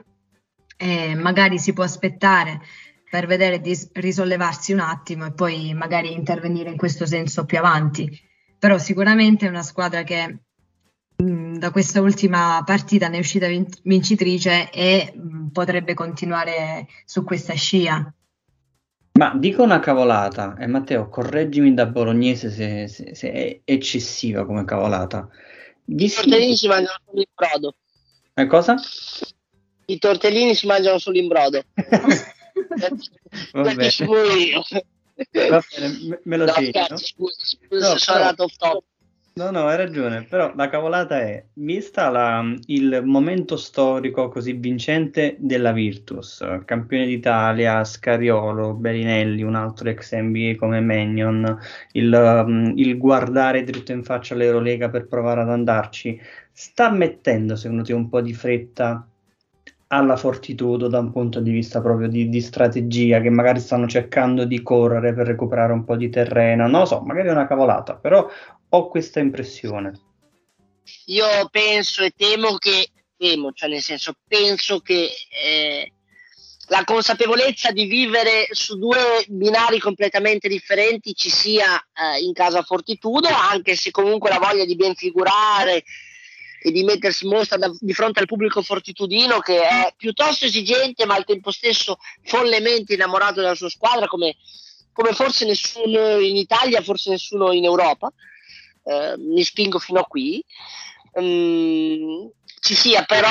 S2: Eh, magari si può aspettare per vedere di risollevarsi un attimo e poi magari intervenire in questo senso più avanti. Però sicuramente è una squadra che mh, da questa ultima partita ne è uscita vincitrice e mh, potrebbe continuare su questa scia.
S1: Ma dico una cavolata, e Matteo, correggimi da bolognese se, se- se è eccessiva come cavolata.
S3: I tortellini si mangiano solo in brodo.
S1: Eh, cosa?
S3: I tortellini si mangiano solo in brodo.
S1: Va bene, va bene, me, lo
S3: No,
S1: segno.
S3: scusa, scusa
S1: No,
S3: sono andato top.
S1: No, no, hai ragione, però la cavolata è, vista la- il momento storico così vincente della Virtus, campione d'Italia, Scariolo, Berinelli, un altro ex NBA come Magnon, il, um, il guardare dritto in faccia all'Eurolega per provare ad andarci, sta mettendo secondo te un po' di fretta alla Fortitudo da un punto di vista proprio di, di strategia, che magari stanno cercando di correre per recuperare un po' di terreno, non lo so, magari è una cavolata, però ho questa impressione.
S3: Io penso e temo che, temo, cioè nel senso, penso che eh, la consapevolezza di vivere su due binari completamente differenti ci sia eh, in casa Fortitudo, anche se comunque la voglia di ben figurare e di mettersi in mostra da, di fronte al pubblico fortitudino che è piuttosto esigente ma al tempo stesso follemente innamorato della sua squadra come, come forse nessuno in Italia, forse nessuno in Europa. Eh, mi spingo fino a qui. Um, ci sia però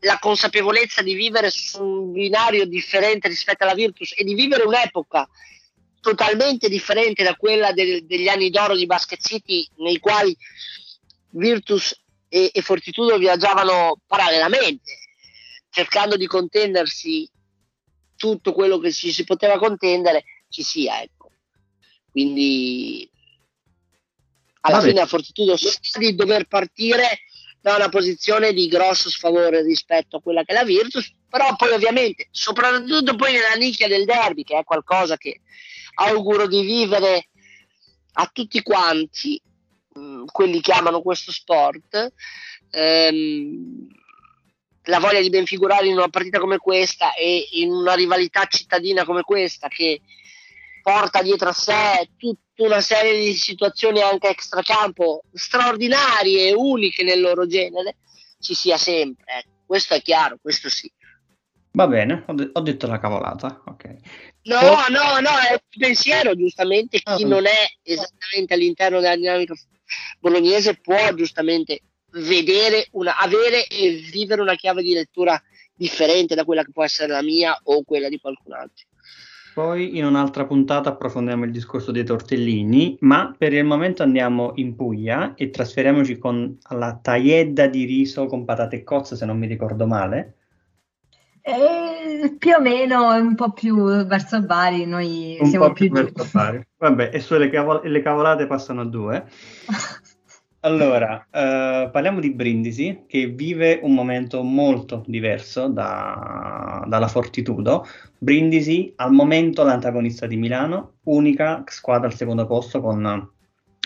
S3: la consapevolezza di vivere su un binario differente rispetto alla Virtus e di vivere un'epoca totalmente differente da quella del, degli anni d'oro di Basket City nei quali Virtus e, e Fortitudo viaggiavano parallelamente cercando di contendersi tutto quello che ci si poteva contendere ci sia ecco quindi alla Vabbè. fine a Fortitudo sa di dover partire da una posizione di grosso sfavore rispetto a quella che è la Virtus, però poi ovviamente, soprattutto poi nella nicchia del derby, che è qualcosa che auguro di vivere a tutti quanti, quelli che amano questo sport, ehm, la voglia di ben figurare in una partita come questa e in una rivalità cittadina come questa che porta dietro a sé tutta una serie di situazioni anche extracampo straordinarie e uniche nel loro genere, ci sia sempre. Ecco. Questo è chiaro, questo sì.
S1: Va bene, ho, de- ho detto la cavolata. Okay.
S3: No, oh. no, no, è un pensiero, giustamente, chi oh. non è esattamente all'interno della dinamica bolognese può giustamente vedere, una, avere e vivere una chiave di lettura differente da quella che può essere la mia o quella di qualcun altro.
S1: Poi in un'altra puntata approfondiamo il discorso dei tortellini, ma per il momento andiamo in Puglia e trasferiamoci con la tagliedda di riso con patate e cozze, se non mi ricordo male.
S2: Eh, più o meno un po' più verso Bari, noi un siamo più, più
S1: verso Bari. Vabbè, e sulle cavol- le cavolate passano a due. Allora, eh, parliamo di Brindisi che vive un momento molto diverso da, dalla Fortitudo. Brindisi al momento l'antagonista di Milano, unica squadra al secondo posto con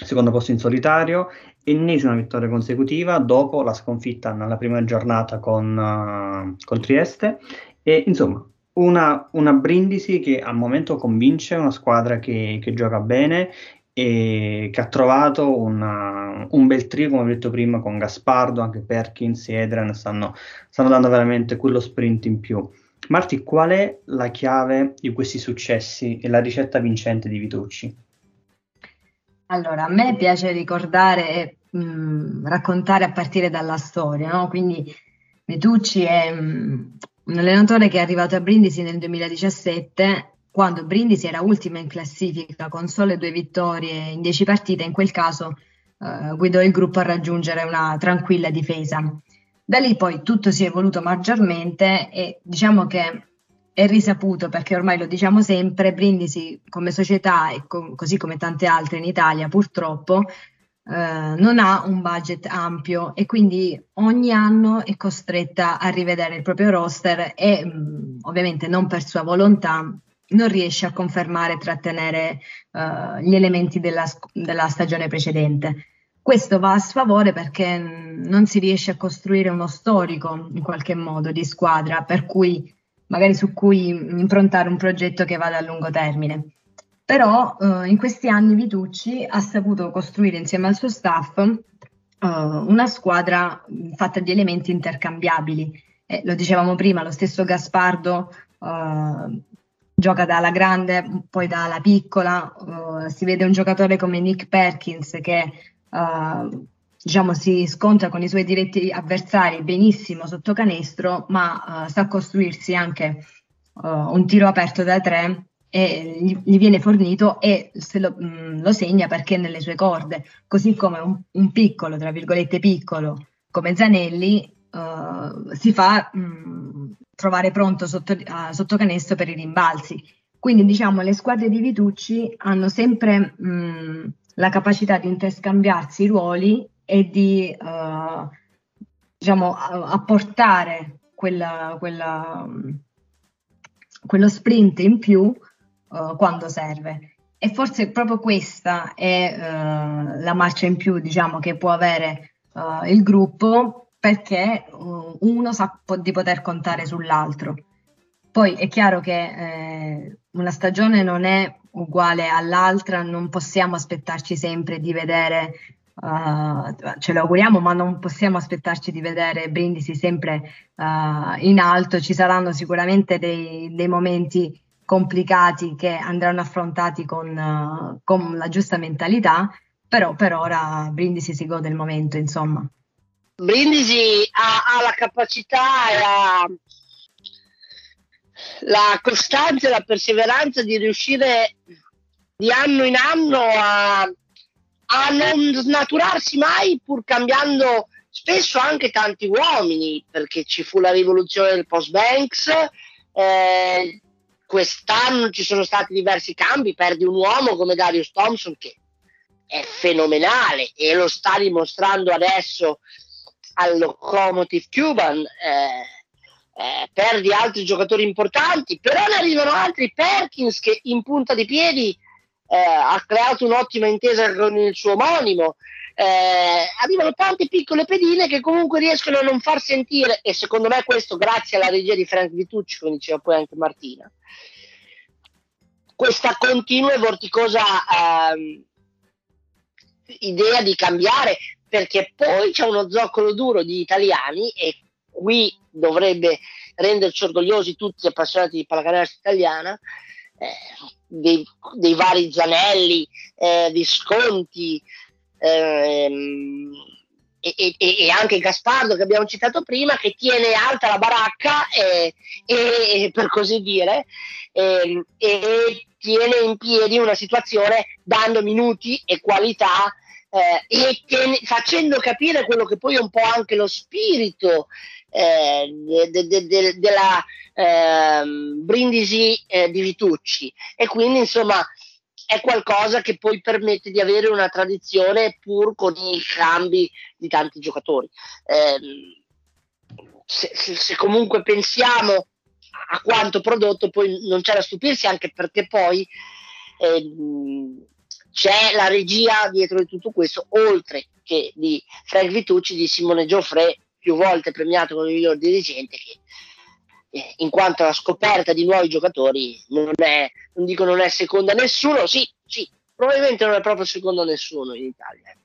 S1: secondo posto in solitario, ennesima vittoria consecutiva dopo la sconfitta nella prima giornata con, uh, con Trieste e insomma una, una, Brindisi che al momento convince, una squadra che, che gioca bene e che ha trovato una, un bel trio, come ho detto prima, con Gaspardo, anche Perkins e Edren stanno, stanno dando veramente quello sprint in più. Marti, qual è la chiave di questi successi e la ricetta vincente di Vitucci?
S2: Allora, a me piace ricordare e mm, raccontare a partire dalla storia, no? Quindi Vitucci è mh, un allenatore che è arrivato a Brindisi nel 2017 quando Brindisi era ultima in classifica con sole due vittorie in dieci partite, in quel caso eh, guidò il gruppo a raggiungere una tranquilla difesa. Da lì poi tutto si è evoluto maggiormente e diciamo che è risaputo perché ormai lo diciamo sempre, Brindisi come società e co- così come tante altre in Italia purtroppo eh, non ha un budget ampio e quindi ogni anno è costretta a rivedere il proprio roster e mh, ovviamente non per sua volontà non riesce a confermare e trattenere uh, gli elementi della, della, stagione precedente. Questo va a sfavore perché non si riesce a costruire uno storico in qualche modo di squadra, per cui magari su cui improntare un progetto che vada a lungo termine. Però uh, in questi anni Vitucci ha saputo costruire insieme al suo staff uh, una squadra fatta di elementi intercambiabili. Eh, lo dicevamo prima, lo stesso Gaspardo Uh, gioca dalla grande, poi dalla piccola. Uh, si vede un giocatore come Nick Perkins che uh, diciamo, si scontra con i suoi diretti avversari benissimo sotto canestro, ma uh, sa costruirsi anche un tiro aperto da tre e gli, gli viene fornito e lo, mh, mm, lo, segna perché è nelle sue corde, così come un, un piccolo, tra virgolette piccolo, come Zanelli, si fa mh, mm, trovare pronto sotto, uh, sotto canestro per i rimbalzi. Quindi diciamo le squadre di Vitucci hanno sempre mh, la capacità di interscambiarsi i ruoli e di uh, diciamo, apportare quella, quella, quello sprint in più uh, quando serve. e forse proprio questa è uh, la marcia in più, diciamo, che può avere il gruppo perché uno sa po- di poter contare sull'altro. Poi è chiaro che eh, una stagione non è uguale all'altra, non possiamo aspettarci sempre di vedere, ce lo auguriamo, ma non possiamo aspettarci di vedere Brindisi sempre in alto, ci saranno sicuramente dei, dei momenti complicati che andranno affrontati con, uh, con la giusta mentalità, però per ora Brindisi si gode il momento, insomma.
S3: Brindisi ha, ha la capacità e la, la costanza e la perseveranza di riuscire di anno in anno a, a non snaturarsi mai pur cambiando spesso anche tanti uomini perché ci fu la rivoluzione del post Banks eh, quest'anno ci sono stati diversi cambi, perdi un uomo come Darius Thompson che è fenomenale e lo sta dimostrando adesso al Locomotive Cuban, eh, eh, perdi altri giocatori importanti, però ne arrivano altri, Perkins che in punta di piedi eh, ha creato un'ottima intesa con il suo omonimo, eh, arrivano tante piccole pedine che comunque riescono a non far sentire, e secondo me questo grazie alla regia di Frank Vitucci, come diceva poi anche Martina, questa continua e vorticosa eh, idea di cambiare, perché poi c'è uno zoccolo duro di italiani e qui dovrebbe renderci orgogliosi tutti appassionati di pallacanestro italiana, eh, dei, dei, vari Zanelli, eh, Visconti, ehm, e, e, e, anche Gaspardo che abbiamo citato prima, che tiene alta la baracca e, e per così dire, e, tiene in piedi una situazione dando minuti e qualità eh, e ten- facendo capire quello che poi è un po' anche lo spirito eh, de- de- de- della eh, Brindisi eh, di Vitucci e quindi insomma è qualcosa che poi permette di avere una tradizione pur con i cambi di tanti giocatori. Eh, se, se, se, comunque pensiamo a quanto prodotto, poi non c'è da stupirsi, anche perché poi eh, c'è la regia dietro di tutto questo, oltre che di Frank Vitucci, di Simone Gioffre, più volte premiato come miglior dirigente, che eh, in quanto alla scoperta di nuovi giocatori non è, non dico non è seconda a nessuno, sì, sì, probabilmente non è proprio secondo a nessuno in Italia.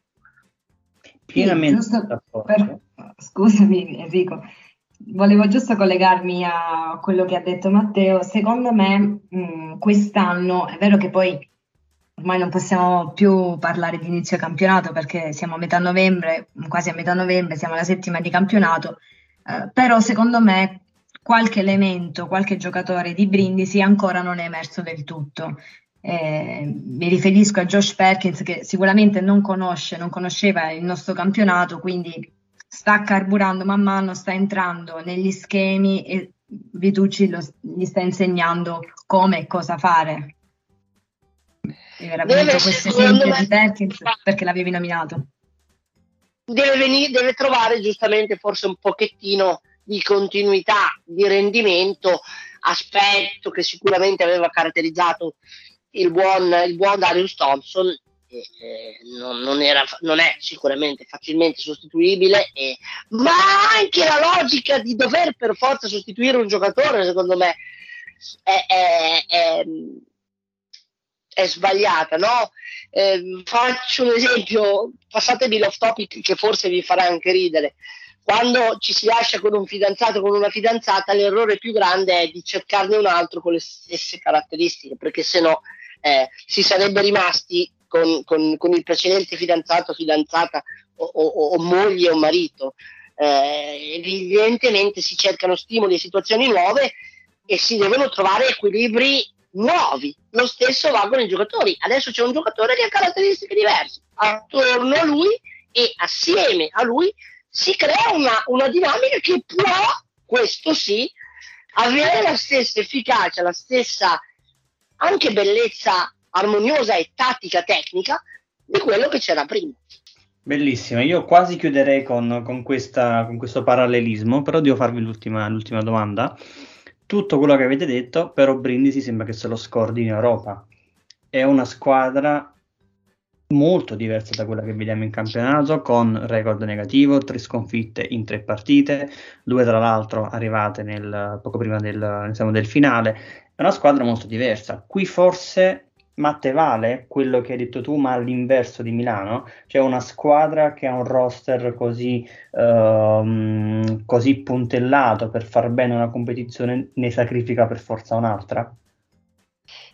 S2: Pienamente sì, per, scusami Enrico, volevo giusto collegarmi a quello che ha detto Matteo. Secondo me mh, quest'anno è vero che poi ormai non possiamo più parlare di inizio campionato perché siamo a metà novembre, quasi a metà novembre, siamo alla settima di campionato, eh, però secondo me qualche elemento, qualche giocatore di Brindisi ancora non è emerso del tutto. Eh, mi riferisco a Josh Perkins che sicuramente non conosce, non conosceva il nostro campionato, quindi sta carburando man mano, sta entrando negli schemi e Vitucci lo, gli sta insegnando come e cosa fare. Era venuto questo esempio di Perkins perché l'avevi nominato.
S3: Deve, venire, deve trovare giustamente forse un pochettino di continuità di rendimento, aspetto che sicuramente aveva caratterizzato il buon, il buon Darius Thompson. Eh, non, non, era, non, è sicuramente facilmente sostituibile, eh, ma anche la logica di dover per forza sostituire un giocatore, secondo me, è, è, è, è sbagliata. No? Eh, faccio un esempio, passatemi l'off topic che forse vi farà anche ridere quando ci si lascia con un fidanzato o con una fidanzata, l'errore più grande è di cercarne un altro con le stesse caratteristiche, perché se no eh, si sarebbe rimasti con, con, con, il precedente fidanzato, fidanzata o, o, o moglie o marito. Eh, evidentemente si cercano stimoli e situazioni nuove e si devono trovare equilibri nuovi. Lo stesso va con i giocatori. Adesso c'è un giocatore che ha caratteristiche diverse. Attorno a lui e assieme a lui si crea una, una dinamica che può, questo sì, avere la stessa efficacia, la stessa anche bellezza armoniosa e tattica tecnica di quello che c'era prima.
S1: Bellissimo, io quasi chiuderei con, con, questa, con questo parallelismo, però devo farvi l'ultima, l'ultima, domanda. Tutto quello che avete detto, però Brindisi sembra che se lo scordi in Europa. è una squadra molto diversa da quella che vediamo in campionato, con record negativo, tre sconfitte in tre partite, due tra l'altro arrivate nel, poco prima del, diciamo, del finale. È una squadra molto diversa. Qui forse Matte vale quello che hai detto tu, ma all'inverso di Milano, cioè una squadra che ha un roster così, uh, così puntellato per far bene una competizione, ne sacrifica per forza un'altra?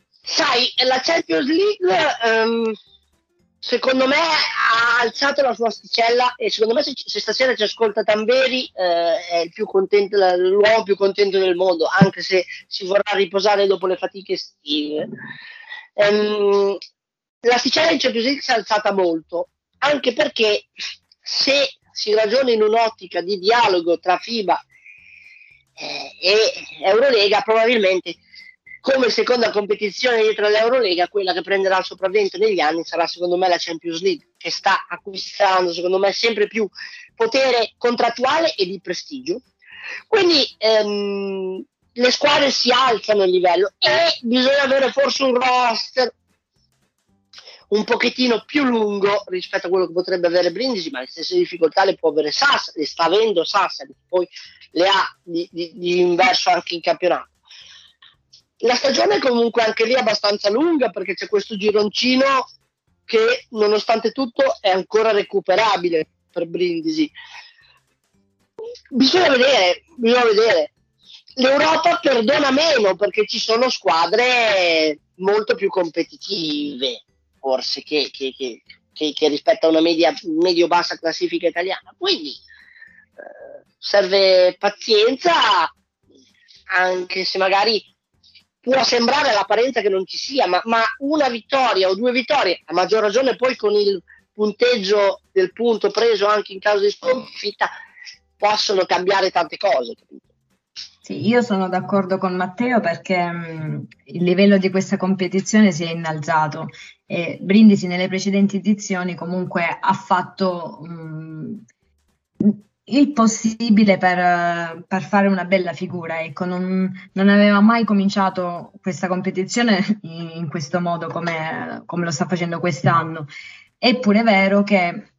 S3: Sai, la Champions League um, secondo me ha alzato la sua asticella e secondo me se, se stasera ci ascolta Tamberi eh, è più contento, l'uomo più contento del mondo, anche se si vorrà riposare dopo le fatiche estive. Um, l'asticella in Champions League si è alzata molto, anche perché se si ragiona in un'ottica di dialogo tra FIBA eh, e Eurolega, probabilmente come seconda competizione dietro all'Eurolega, quella che prenderà il sopravvento negli anni sarà secondo me la Champions League, che sta acquistando secondo me sempre più potere contrattuale e di prestigio. Quindi ehm, le squadre si alzano a livello e bisogna avere forse un roster un pochettino più lungo rispetto a quello che potrebbe avere Brindisi, ma le stesse difficoltà le può avere Sassari, le sta avendo Sassari, poi le ha di, di, di inverso anche in campionato. La stagione è comunque anche lì abbastanza lunga perché c'è questo gironcino che nonostante tutto è ancora recuperabile per Brindisi. Bisogna vedere, bisogna vedere. L'Europa perdona meno perché ci sono squadre molto più competitive, forse, che, che, che, che rispetto a una media, medio-bassa classifica italiana. Quindi eh, serve pazienza, anche se magari può sembrare all'apparenza che non ci sia, ma, ma, una vittoria o due vittorie, a maggior ragione poi con il punteggio del punto preso anche in caso di sconfitta, possono cambiare tante cose. Capito?
S2: Sì, io sono d'accordo con Matteo perché mh, il livello di questa competizione si è innalzato e Brindisi nelle precedenti edizioni comunque ha fatto mh, il possibile per, per, fare una bella figura. Ecco, non, non, aveva mai cominciato questa competizione in, questo modo come, come, lo sta facendo quest'anno. È pure vero che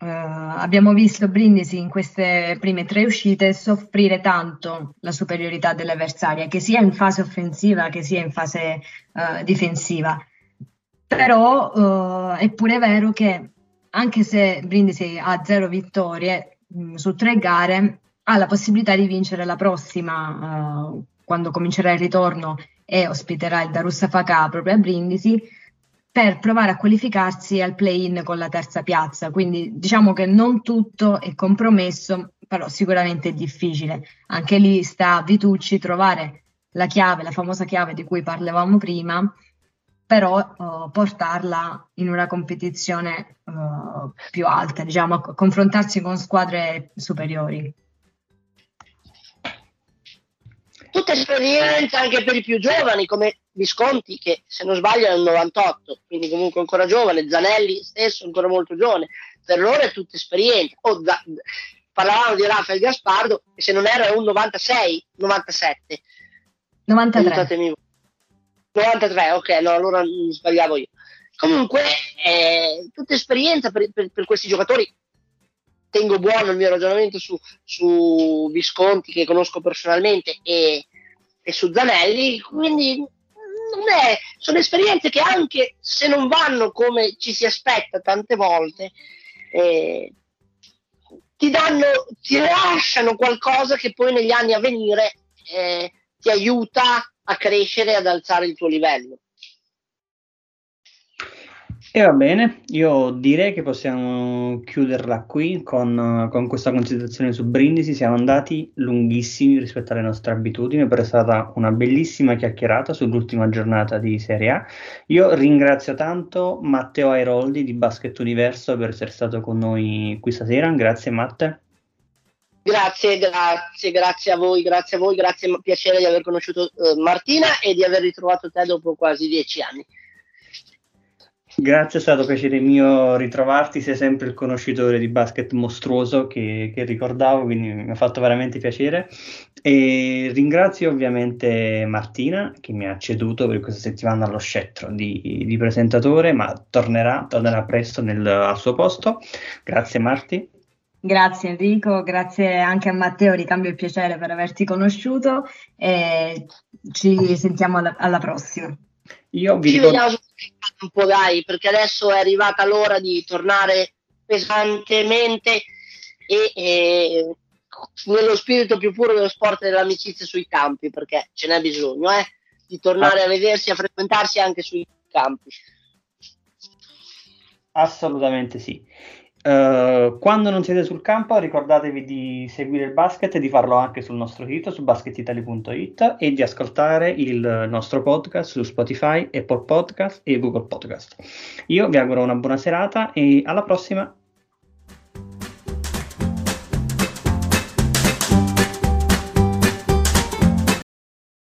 S2: eh, abbiamo visto Brindisi in queste prime tre uscite soffrire tanto la superiorità dell'avversaria, che sia in fase offensiva che sia in fase eh, difensiva. Però eh, è pure vero che anche se Brindisi ha zero vittorie, mh, su tre gare ha la possibilità di vincere la prossima uh, quando comincerà il ritorno e ospiterà il Darussafaka proprio a Brindisi per provare a qualificarsi al play-in con la terza piazza. Quindi diciamo che non tutto è compromesso, però sicuramente è difficile. Anche lì sta a Vitucci trovare la chiave, la famosa chiave di cui parlavamo prima, però uh, portarla in una competizione uh, più alta, diciamo, confrontarsi con squadre superiori.
S3: Tutta esperienza anche per i più giovani, come Visconti, che se non sbaglio è il 98, quindi comunque ancora giovane, Zanelli stesso ancora molto giovane, per loro è tutta esperienza. Oh, da, parlavamo di Rafael Gaspardo, che se non era un 96, 97.
S2: 93.
S3: 93, ok, no, allora sbagliavo io. Comunque, eh, tutta esperienza per, per, per, questi giocatori. Tengo buono il mio ragionamento su, su Visconti, che conosco personalmente, e, e su Zanelli, quindi è, sono esperienze che anche se non vanno come ci si aspetta tante volte, eh, ti danno, ti lasciano qualcosa che poi negli anni a venire eh, ti aiuta a crescere e ad alzare il tuo livello.
S1: E va bene, io direi che possiamo chiuderla qui con, con, questa considerazione su Brindisi. Siamo andati lunghissimi rispetto alle nostre abitudini, però è stata una bellissima chiacchierata sull'ultima giornata di Serie A. Io ringrazio tanto Matteo Airoldi di Basket Universo per essere stato con noi qui stasera. Grazie Matte.
S3: Grazie, grazie, grazie a voi, grazie a voi, grazie, piacere di aver conosciuto uh, Martina e di aver ritrovato te dopo quasi dieci anni.
S1: Grazie, è stato piacere mio ritrovarti, sei sempre il conoscitore di basket mostruoso che, che, ricordavo, quindi mi ha fatto veramente piacere. E ringrazio ovviamente Martina che mi ha ceduto per questa settimana allo scettro di, di presentatore, ma tornerà, tornerà presto nel, al suo posto. Grazie Marti.
S2: Grazie Enrico, grazie anche a Matteo, ricambio il piacere per averti conosciuto e ci sentiamo alla, alla prossima.
S3: Io vi ricordo... un po' dai, perché adesso è arrivata l'ora di tornare pesantemente e, e nello spirito più puro dello sport e dell'amicizia sui campi, perché ce n'è bisogno, eh, di tornare ah. a vedersi, a frequentarsi anche sui campi.
S1: Assolutamente sì. Uh, quando non siete sul campo ricordatevi di seguire il basket e di farlo anche sul nostro sito su basketitaly.it e di ascoltare il nostro podcast su Spotify, Apple Podcast e Google Podcast. Io vi auguro una buona serata e alla prossima.